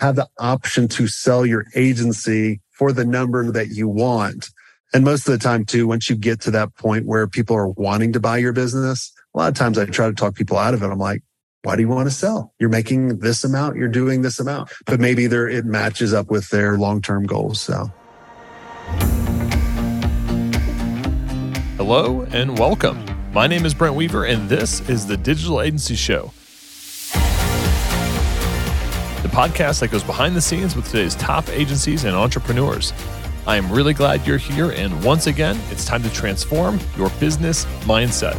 have the option to sell your agency for the number that you want. And most of the time too, once you get to that point where people are wanting to buy your business, a lot of times I try to talk people out of it. I'm like, why do you want to sell? You're making this amount, you're doing this amount, but maybe there it matches up with their long-term goals. So. Hello and welcome. My name is Brent Weaver, and this is the Digital Agency Show, the podcast that goes behind the scenes with today's top agencies and entrepreneurs. I am really glad you're here, and once again, it's time to transform your business mindset.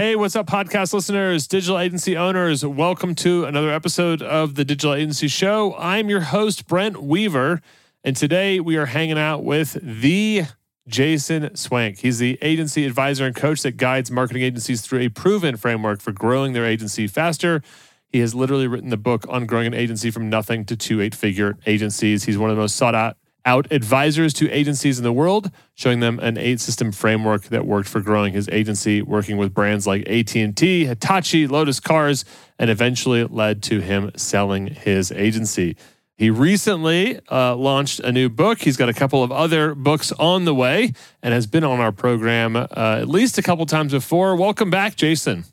Hey, what's up, podcast listeners, digital agency owners? Welcome to another episode of the Digital Agency Show. I'm your host, Brent Weaver, and today we are hanging out with the Jason Swenk. He's the agency advisor and coach that guides marketing agencies through a proven framework for growing their agency faster. He has literally written the book on growing an agency from nothing to two eight figure agencies. He's one of the most sought out out advisors to agencies in the world, showing them an eight system framework that worked for growing his agency, working with brands like AT&T, Hitachi, Lotus Cars, and eventually led to him selling his agency. He recently uh, launched a new book. He's got a couple of other books on the way and has been on our program uh, at least a couple times before. Welcome back, Jason.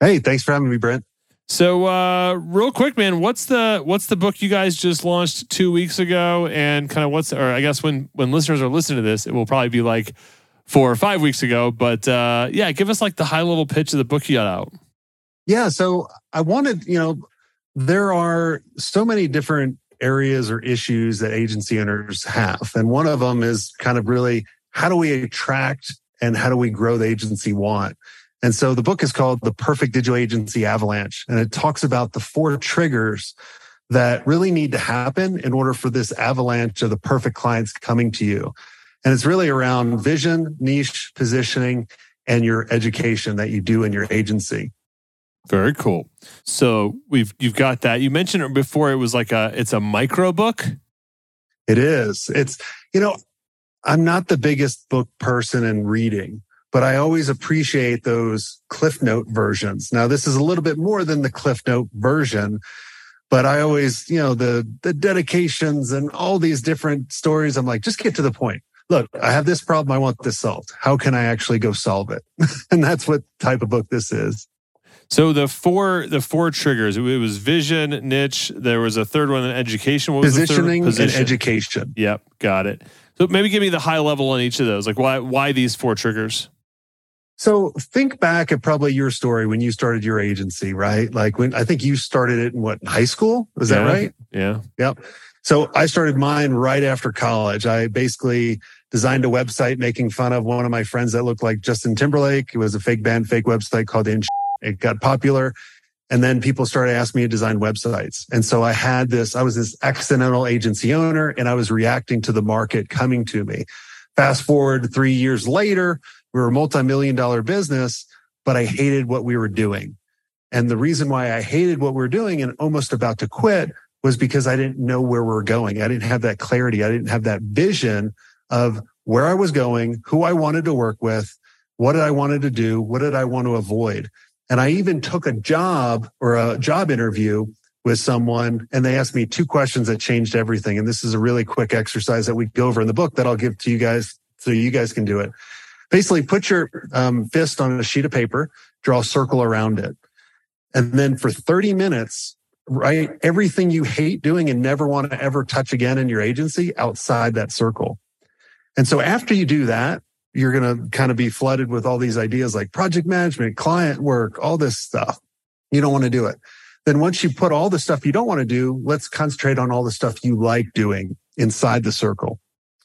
Hey, thanks for having me, Brent. So, uh, real quick, man, what's the what's the book you guys just launched two weeks ago, and kind of what's, or I guess when when listeners are listening to this, it will probably be like four or five weeks ago. But uh, yeah, give us like the high level pitch of the book you got out. Yeah, so I wanted, you know, there are so many different areas or issues that agency owners have, and one of them is kind of really how do we attract and how do we grow the agency want. And so the book is called The Perfect Digital Agency Avalanche, and it talks about the four triggers that really need to happen in order for this avalanche of the perfect clients coming to you. And it's really around vision, niche, positioning, and your education that you do in your agency. Very cool. So we've you've got that. You mentioned it before. It was like a it's a micro book. It is. It's you know I'm not the biggest book person in reading, but I always appreciate those Cliff Note versions. Now, this is a little bit more than the Cliff Note version, but I always, you know, the, the dedications and all these different stories. I'm like, just get to the point. Look, I have this problem. I want this solved. How can I actually go solve it? and that's what type of book this is. So the four the four triggers it was vision niche. There was a third one in education. What was Positioning the third? Position. and education. Yep, got it. So maybe give me the high level on each of those. Like why why these four triggers? So think back at probably your story when you started your agency, right? Like when I think you started it in what high school? Is yeah, that right? Yeah. Yep. So I started mine right after college. I basically designed a website making fun of one of my friends that looked like Justin Timberlake. It was a fake band, fake website called In. It got popular. And then people started asking me to design websites. And so I had this, I was this accidental agency owner and I was reacting to the market coming to me. Fast forward three years later, we were a multi-million dollar business, but I hated what we were doing. And the reason why I hated what we were doing and almost about to quit was because I didn't know where we are going. I didn't have that clarity. I didn't have that vision of where I was going, who I wanted to work with, what did I wanted to do, what did I want to avoid. And I even took a job or a job interview with someone and they asked me two questions that changed everything. And this is a really quick exercise that we go over in the book that I'll give to you guys so you guys can do it basically put your um, fist on a sheet of paper, draw a circle around it. And then for 30 minutes, write everything you hate doing and never want to ever touch again in your agency outside that circle. And so after you do that, you're going to kind of be flooded with all these ideas like project management, client work, all this stuff. You don't want to do it. Then once you put all the stuff you don't want to do, let's concentrate on all the stuff you like doing inside the circle.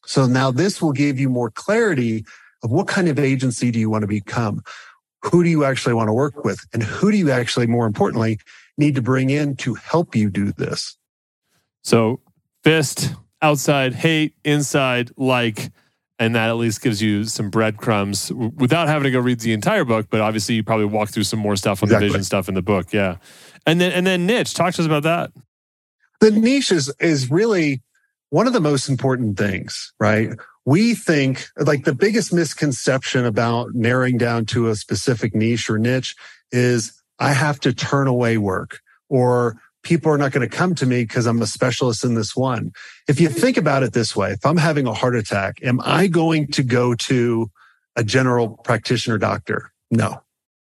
So now this will give you more clarity of what kind of agency do you want to become? Who do you actually want to work with? And who do you actually, more importantly, need to bring in to help you do this? So fist, outside, hate, inside, like, and that at least gives you some breadcrumbs without having to go read the entire book. But obviously, you probably walk through some more stuff on exactly. the vision stuff in the book. Yeah, and then and then niche. Talk to us about that. The niche is is really one of the most important things, right? We think like the biggest misconception about narrowing down to a specific niche or niche is I have to turn away work or people are not going to come to me because I'm a specialist in this one. If you think about it this way, if I'm having a heart attack, am I going to go to a general practitioner doctor? No.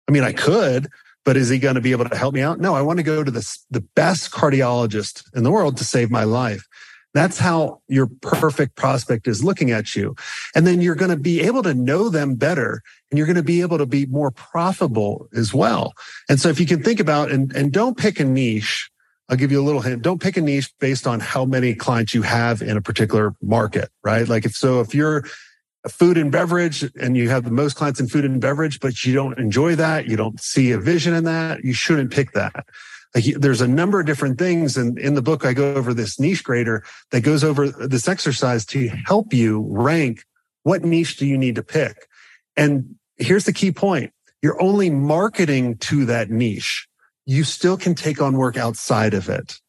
I mean, I could, but is he going to be able to help me out? No, I want to go to the, the best cardiologist in the world to save my life. That's how your perfect prospect is looking at you. And then you're going to be able to know them better and you're going to be able to be more profitable as well. And so if you can think about and, and don't pick a niche I'll give you a little hint. Don't pick a niche based on how many clients you have in a particular market, right? Like if so, if you're food and beverage and you have the most clients in food and beverage, but you don't enjoy that, you don't see a vision in that, you shouldn't pick that. Like there's a number of different things. And in the book, I go over this niche grader that goes over this exercise to help you rank what niche do you need to pick? And here's the key point. You're only marketing to that niche you still can take on work outside of it.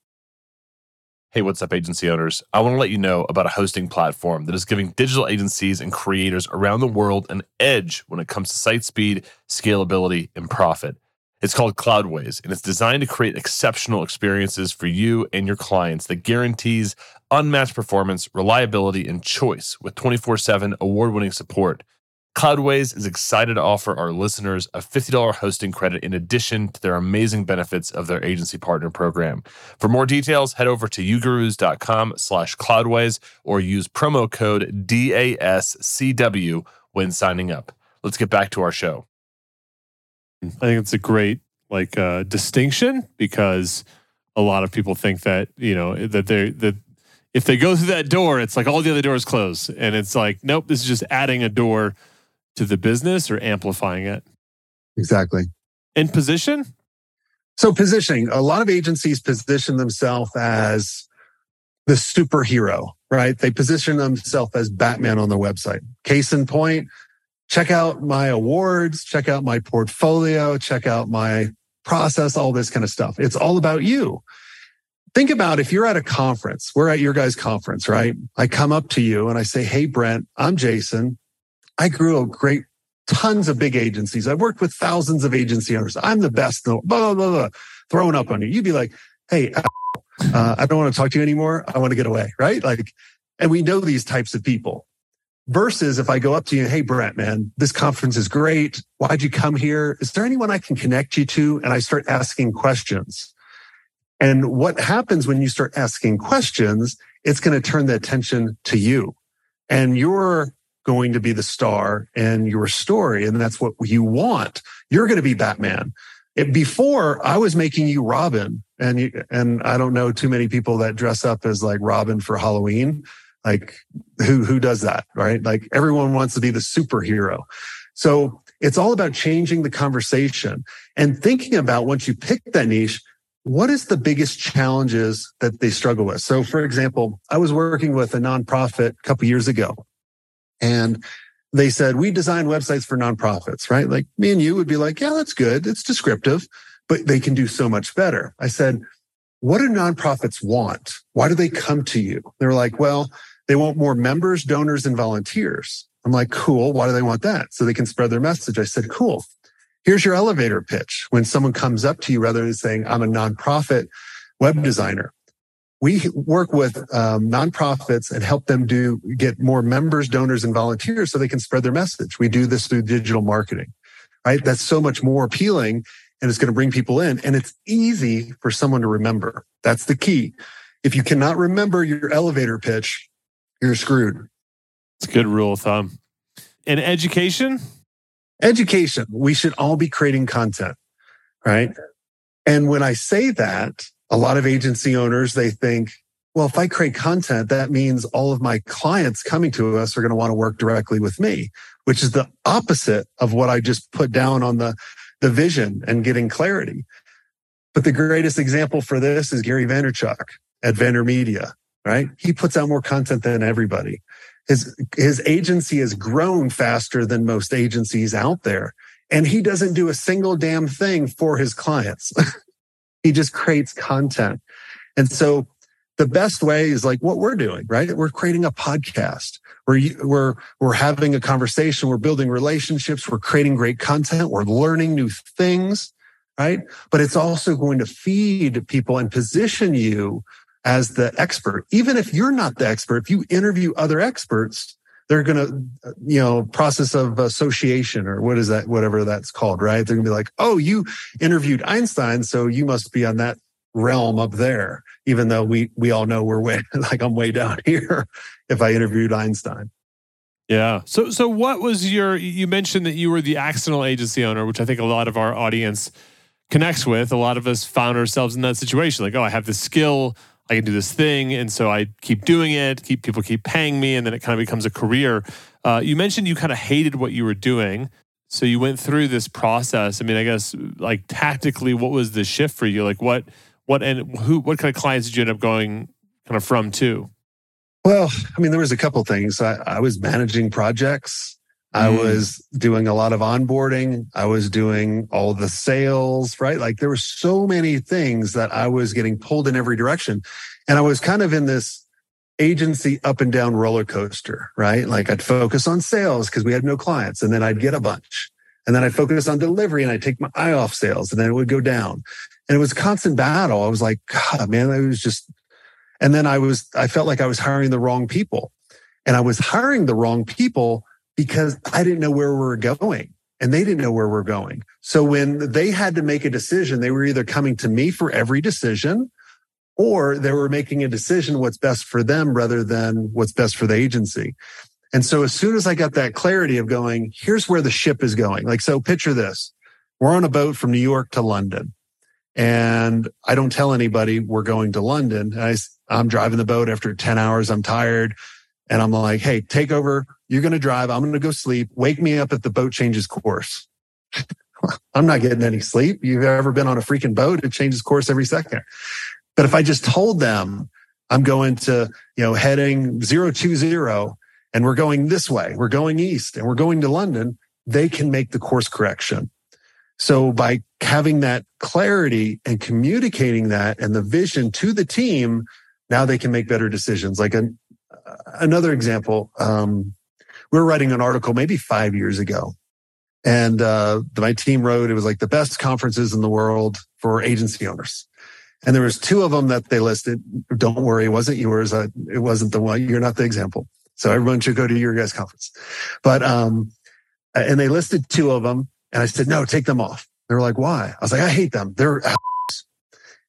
Hey, what's up, agency owners? I want to let you know about a hosting platform that is giving digital agencies and creators around the world an edge when it comes to site speed, scalability, and profit. It's called Cloudways, and it's designed to create exceptional experiences for you and your clients that guarantees unmatched performance, reliability, and choice with 24 7 award winning support. Cloudways is excited to offer our listeners a $50 hosting credit in addition to their amazing benefits of their agency partner program. For more details, head over to ugurus.com slash cloudways or use promo code DASCW when signing up. Let's get back to our show. I think it's a great like uh, distinction because a lot of people think that, you know, that they that if they go through that door, it's like all the other doors close. And it's like, nope, this is just adding a door to the business or amplifying it? Exactly. In position? So, positioning, a lot of agencies position themselves as the superhero, right? They position themselves as Batman on their website. Case in point, check out my awards, check out my portfolio, check out my process, all this kind of stuff. It's all about you. Think about if you're at a conference, we're at your guys' conference, right? I come up to you and I say, Hey, Brent, I'm Jason. I grew a great tons of big agencies. I've worked with thousands of agency owners. I'm the best. Blah, blah, blah, blah, throwing up on you. You'd be like, Hey, uh, I don't want to talk to you anymore. I want to get away. Right. Like, and we know these types of people versus if I go up to you, Hey, Brent, man, this conference is great. Why'd you come here? Is there anyone I can connect you to? And I start asking questions. And what happens when you start asking questions, it's going to turn the attention to you and you're going to be the star in your story. And that's what you want. You're going to be Batman. It, before I was making you Robin and you, and I don't know too many people that dress up as like Robin for Halloween. Like who, who does that? Right. Like everyone wants to be the superhero. So it's all about changing the conversation and thinking about once you pick that niche, what is the biggest challenges that they struggle with? So for example, I was working with a nonprofit a couple years ago and they said, we design websites for nonprofits, right? Like me and you would be like, yeah, that's good. It's descriptive, but they can do so much better. I said, what do nonprofits want? Why do they come to you? They're like, well, they want more members, donors, and volunteers. I'm like, cool. Why do they want that? So they can spread their message. I said, cool. Here's your elevator pitch. When someone comes up to you, rather than saying, I'm a nonprofit web designer, we work with um, nonprofits and help them do get more members, donors, and volunteers so they can spread their message. We do this through digital marketing, right? That's so much more appealing and it's going to bring people in and it's easy for someone to remember. That's the key. If you cannot remember your elevator pitch, you're screwed. It's a good rule of thumb. In education? Education. We should all be creating content, right? And when I say that, a lot of agency owners, they think, well, if I create content, that means all of my clients coming to us are going to want to work directly with me, which is the opposite of what I just put down on the, the vision and getting clarity. But the greatest example for this is Gary Vaynerchuk. at VaynerMedia, right? He puts out more content than everybody. His, his agency has grown faster than most agencies out there. And he doesn't do a single damn thing for his clients. he just creates content. And so the best way is like what we're doing, right? We're creating a podcast. We're, we're, we're having a conversation. We're building relationships. We're creating great content. We're learning new things, right? But it's also going to feed people and position you as the expert. Even if you're not the expert, if you interview other experts, they're going to, you know, process of association or what is that, whatever that's called, right? They're going to be like, oh, you interviewed Einstein, so you must be on that realm up there, even though we, we all know we're way, like I'm way down here if I interviewed Einstein. Yeah. So, so what was your, you mentioned that you were the accidental agency owner, which I think a lot of our audience connects with. A lot of us found ourselves in that situation. Like, oh, I have this skill I can do this thing, and so I keep doing it. Keep people keep paying me, and then it kind of becomes a career. Uh, you mentioned you kind of hated what you were doing, so you went through this process. I mean, I guess like tactically, what was the shift for you? Like what what and who what kind of clients did you end up going kind of from to? Well, I mean, there was a couple things. I, I was managing projects. I mm. was doing a lot of onboarding. I was doing all the sales, right? Like there were so many things that I was getting pulled in every direction. And I was kind of in this agency up and down roller coaster, right? Like I'd focus on sales because we had no clients and then I'd get a bunch. And then I'd focus on delivery and I'd take my eye off sales and then it would go down. And it was constant battle. I was like, God, man, I was just, and then I was, I felt like I was hiring the wrong people and I was hiring the wrong people because I didn't know where we were going and they didn't know where we we're going. So when they had to make a decision, they were either coming to me for every decision or they were making a decision what's best for them rather than what's best for the agency. And so as soon as I got that clarity of going, here's where the ship is going. Like, so picture this. We're on a boat from New York to London and I don't tell anybody we're going to London. I, I'm driving the boat after 10 hours. I'm tired. And I'm like, hey, take over. You're going to drive. I'm going to go sleep. Wake me up if the boat changes course. I'm not getting any sleep. You've ever been on a freaking boat? It changes course every second. But if I just told them I'm going to, you know, heading zero two zero and we're going this way, we're going east and we're going to London, they can make the course correction. So by having that clarity and communicating that and the vision to the team, now they can make better decisions. Like a, another example, um, we were writing an article maybe five years ago, and uh, my team wrote it was like the best conferences in the world for agency owners. And there was two of them that they listed. Don't worry, it wasn't yours. Uh, it wasn't the one. You're not the example. So everyone should go to your guys' conference. But um, and they listed two of them, and I said, no, take them off. They were like, why? I was like, I hate them. They're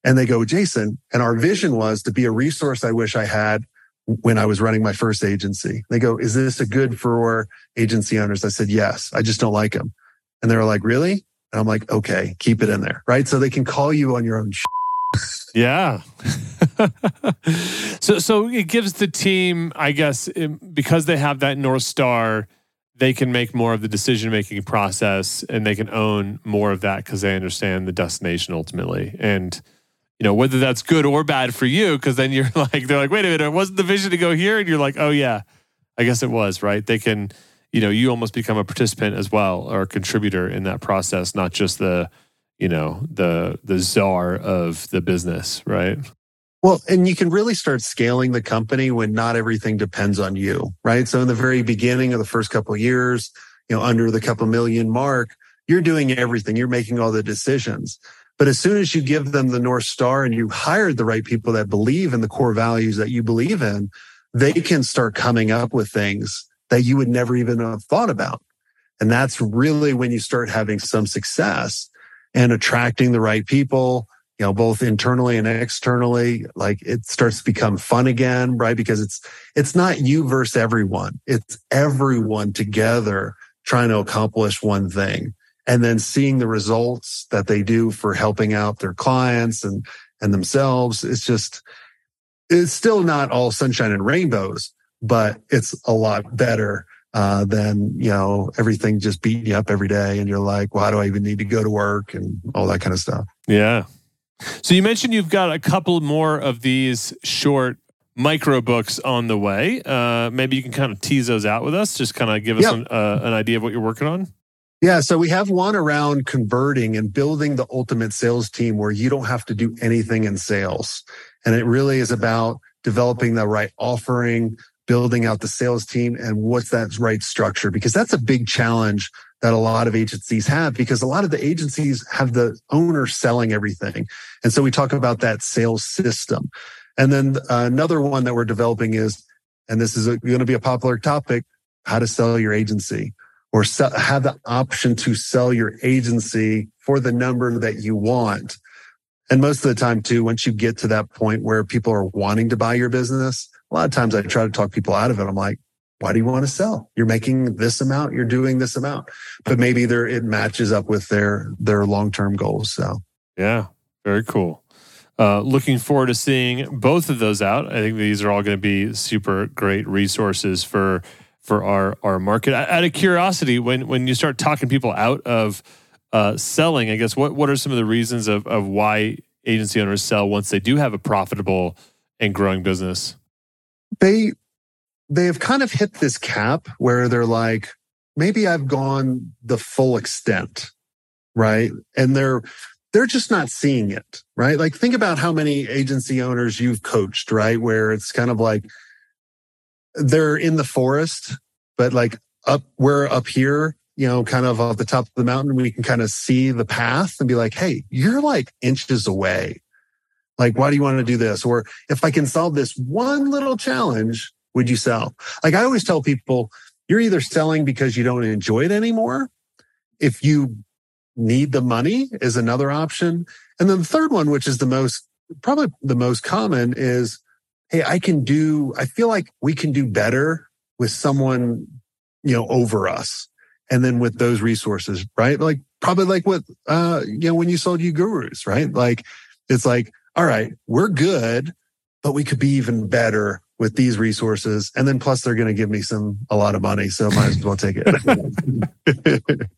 and they go, Jason. And our vision was to be a resource I wish I had when I was running my first agency. They go, is this a good for agency owners? I said, yes, I just don't like them. And they were like, really? And I'm like, okay, keep it in there. Right. So they can call you on your own. yeah. so, so it gives the team, I guess, um, because they have that North Star, they can make more of the decision making process and they can own more of that because they understand the destination ultimately. And, you know, whether that's good or bad for you, because then you're like, they're like, wait a minute, it wasn't the vision to go here? And you're like, oh, yeah, I guess it was, right? They can, you know, you almost become a participant as well or a contributor in that process, not just the, you know, the, the czar of the business, right? Well, and you can really start scaling the company when not everything depends on you, right? So in the very beginning of the first couple years, you know, under the couple million mark, you're doing everything. You're making all the decisions. But as soon as you give them the North Star and you hired the right people that believe in the core values that you believe in, they can start coming up with things that you would never even have thought about. And that's really when you start having some success and attracting the right people, you know, both internally and externally. Like it starts to become fun again, right? Because it's, it's not you versus everyone. It's everyone together trying to accomplish one thing and then seeing the results that they do for helping out their clients and and themselves it's just it's still not all sunshine and rainbows but it's a lot better uh, than you know everything just beating you up every day and you're like why do i even need to go to work and all that kind of stuff yeah So you mentioned you've got a couple more of these short micro books on the way. Uh, maybe you can kind of tease those out with us. Just kind of give us Yep. an, uh, an idea of what you're working on. Yeah, so we have one around converting and building the ultimate sales team where you don't have to do anything in sales. And it really is about developing the right offering, building out the sales team, and what's that right structure? Because that's a big challenge that a lot of agencies have because a lot of the agencies have the owner selling everything. And so we talk about that sales system. And then uh, another one that we're developing is, and this is going to be a popular topic, how to sell your agency or sell, have the option to sell your agency for the number that you want. And most of the time too, once you get to that point where people are wanting to buy your business, a lot of times I try to talk people out of it. I'm like, why do you want to sell? You're making this amount, you're doing this amount, but maybe there it matches up with their their long term goals. So Yeah, very cool. Uh, looking forward to seeing both of those out. I think these are all going to be super great resources for for our our market. Out of curiosity, when when you start talking people out of uh, selling, I guess what what are some of the reasons of of why agency owners sell once they do have a profitable and growing business? they they have kind of hit this cap where they're like, maybe I've gone the full extent, right? And they're they're just not seeing it, right? Like think about how many agency owners you've coached, right? Where it's kind of like they're in the forest, but like up we're up here, you know, kind of off the top of the mountain, we can kind of see the path and be like, hey, you're like inches away. Like, why do you want to do this? Or if I can solve this one little challenge, would you sell? Like I always tell people, you're either selling because you don't enjoy it anymore. If you need the money is another option. And then the third one, which is the most, probably the most common is, Hey, I can do, I feel like we can do better with someone, you know, over us. And then with those resources, right? Like probably like what, uh, you know, when you sold uGurus, right? Like it's like, all right, we're good, but we could be even better with these resources. And then plus they're going to give me some, a lot of money. So might as well take it.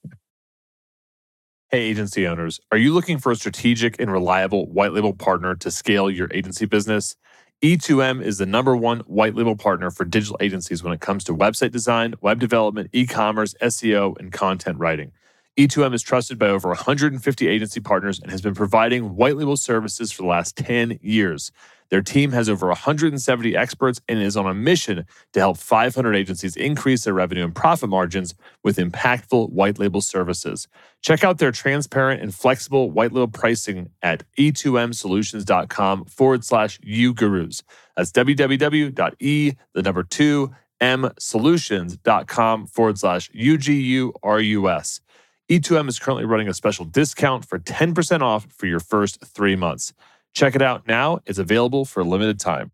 Hey, agency owners, are you looking for a strategic and reliable white label partner to scale your agency business? E2M is the number one white label partner for digital agencies when it comes to website design, web development, e commerce, SEO, and content writing. E2M is trusted by over 150 agency partners and has been providing white label services for the last 10 years. Their team has over 170 experts and is on a mission to help 500 agencies increase their revenue and profit margins with impactful white label services. Check out their transparent and flexible white label pricing at e2msolutions.com forward slash ugurus. That's www.e, the number two, m solutions.com forward slash UGURUS. E2M is currently running a special discount for 10% off for your first three months. Check it out now. It's available for a limited time.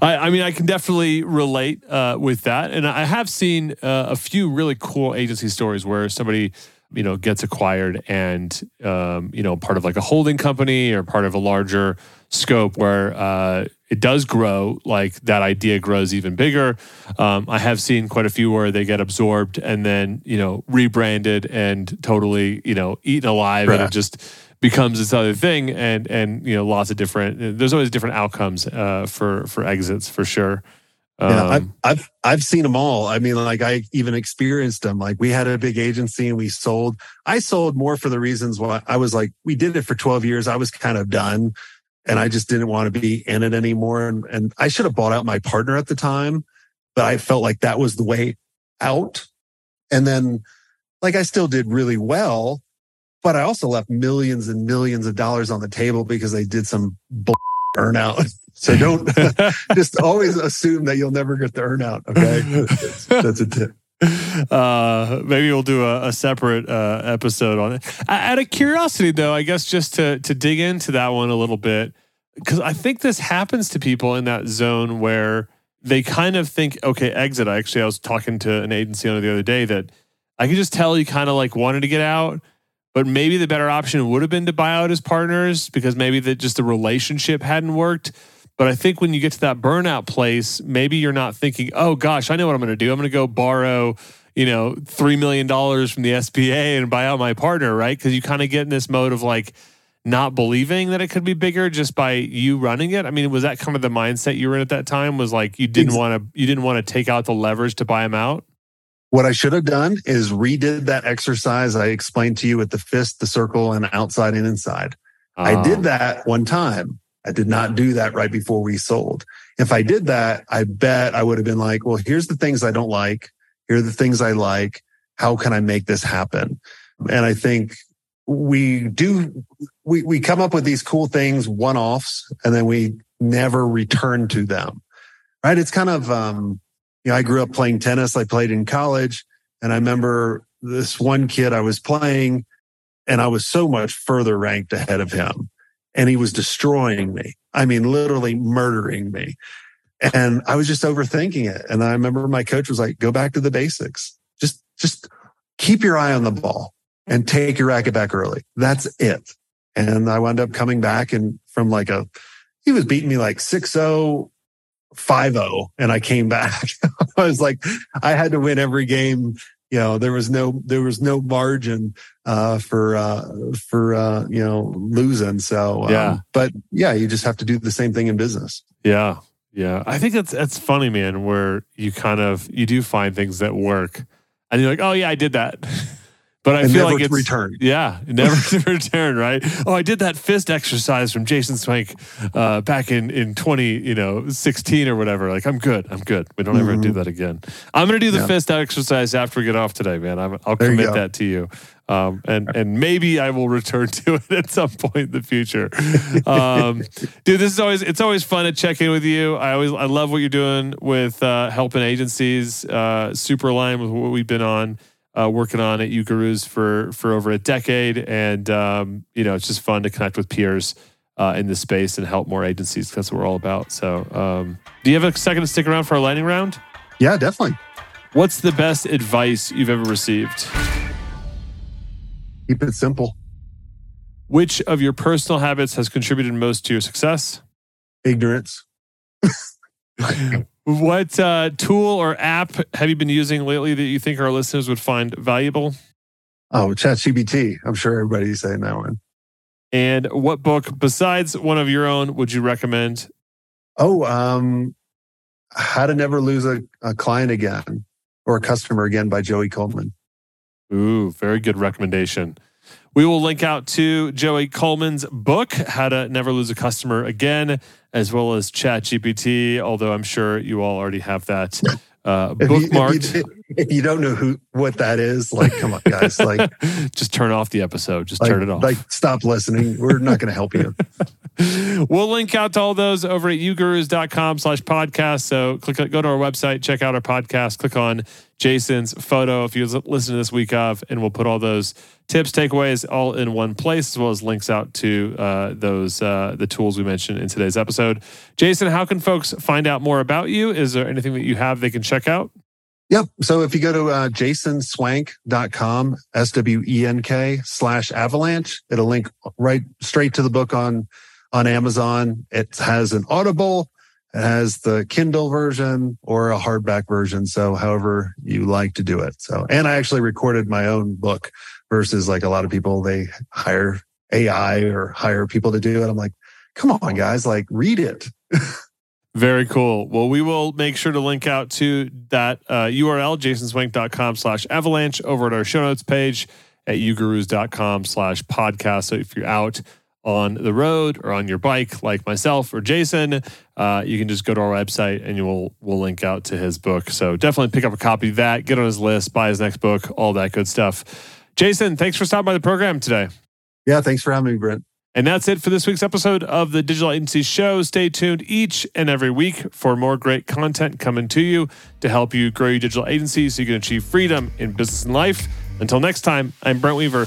I, I mean, I can definitely relate uh, with that, and I have seen uh, a few really cool agency stories where somebody, you know, gets acquired and um, you know, part of like a holding company or part of a larger scope where uh, it does grow. Like that idea grows even bigger. Um, I have seen quite a few where they get absorbed and then you know rebranded and totally you know eaten alive, and just becomes this other thing and and you know lots of different there's always different outcomes uh for for exits for sure Yeah, I've, Um, I've I've seen them all. I mean, like I even experienced them. Like we had a big agency and we sold. I sold more for the reasons why I was like, we did it for 12 years. I was kind of done and I just didn't want to be in it anymore. And, and I should have bought out my partner at the time, but I felt like that was the way out. And then like I still did really well, but I also left millions and millions of dollars on the table because they did some bull earnout. So don't just always assume that you'll never get the earnout. Okay. That's, that's a tip. uh maybe we'll do a, a separate uh episode on it out of curiosity though i guess just to to dig into that one a little bit because i think this happens to people in that zone where they kind of think okay exit I actually i was talking to an agency owner the other day that i could just tell he kind of like wanted to get out but maybe the better option would have been to buy out his partners because maybe that just the relationship hadn't worked but I think when you get to that burnout place, maybe you're not thinking, "Oh gosh, I know what I'm going to do. I'm going to go borrow, you know, three million dollars from the SBA and buy out my partner," right? Because you kind of get in this mode of like, not believing that it could be bigger just by you running it? I mean, was that kind of the mindset you were in at that time? Was like you didn't want to you didn't want to take out the leverage to buy them out? What I should have done is redid that exercise I explained to you with the fist, the circle, and outside and inside. I did Um, that one time. I did not do that right before we sold. If I did that, I bet I would have been like, well, here's the things I don't like. Here are the things I like. How can I make this happen? And I think we do, we, we come up with these cool things, one offs, and then we never return to them. Right. It's kind of, um, you know, I grew up playing tennis. I played in college and I remember this one kid I was playing and I was so much further ranked ahead of him and he was destroying me. I mean, literally murdering me. And I was just overthinking it. And I remember my coach was like, go back to the basics. Just, just keep your eye on the ball and take your racket back early. That's it. And I wound up coming back and from like a, he was beating me like oh, 6-0, 5-0 and I came back. I was like, I had to win every game. You know, there was no, there was no margin, uh, for, uh, for, uh, you know, losing. So, um, Yeah. but yeah, you just have to do the same thing in business. Yeah. Yeah. I think that's that's funny, man, where you kind of you do find things that work and you're like, oh yeah, I did that. But I and feel like it's return. Yeah, never to return, right? Oh, I did that fist exercise from Jason Swenk uh, back in in twenty, you know, sixteen or whatever. Like, I'm good. I'm good. We don't ever Mhm. do that again. I'm gonna do the Yeah. fist exercise after we get off today, man. I'm, I'll There commit that to you, um, and and maybe I will return to it at some point in the future. Um, dude, this is always it's always fun to check in with you. I always I love what you're doing with uh, helping agencies uh, super aligned with what we've been on uh, working on at uGurus for for over a decade, and um, you know it's just fun to connect with peers uh, in this space and help more agencies. That's what we're all about. So, um, do you have a second to stick around for our lightning round? Yeah, definitely. What's the best advice you've ever received? Keep it simple. Which of your personal habits has contributed most to your success? Ignorance. What uh, tool or app have you been using lately that you think our listeners would find valuable? Oh, ChatGPT. I'm sure everybody's saying that one. And what book, besides one of your own, would you recommend? Oh, um, How to Never Lose a, a Client Again or a Customer Again by Joey Coleman. Ooh, very good recommendation. We will link out to Joey Coleman's book, How to Never Lose a Customer Again, as well as ChatGPT, although I'm sure you all already have that uh, If you, bookmarked. if, you, if you don't know who what that is, like, come on, guys, like, just turn off the episode. Just like, turn it off. like, stop listening. We're not going to help you. we'll link out to all those over at ugurus.com slash podcast. So click go to our website, check out our podcast, click on Jason's photo if you listen to this week of, and we'll put all those tips, takeaways all in one place, as well as links out to uh, those uh, the tools we mentioned in today's episode. Jason, how can folks find out more about you? Is there anything that you have they can check out? Yep. So if you go to uh, jasonswenk.com, S W E N K slash avalanche, it'll link right straight to the book on, on Amazon. It has an Audible, it has the Kindle version or a hardback version. So however you like to do it. So, and I actually recorded my own book versus like a lot of people, they hire AI or hire people to do it. I'm like, come on, guys, like read it. Very cool. Well, we will make sure to link out to that uh, URL, jasonswenk.com slash avalanche over at our show notes page at ugurus.com slash podcast. So if you're out on the road or on your bike, like myself or Jason, uh, you can just go to our website and you will we'll link out to his book. So definitely pick up a copy of that, get on his list, buy his next book, all that good stuff. Jason, thanks for stopping by the program today. Yeah. Thanks for having me, Brent. And that's it for this week's episode of the Digital Agency Show. Stay tuned each and every week for more great content coming to you to help you grow your digital agency so you can achieve freedom in business and life. Until next time, I'm Brent Weaver.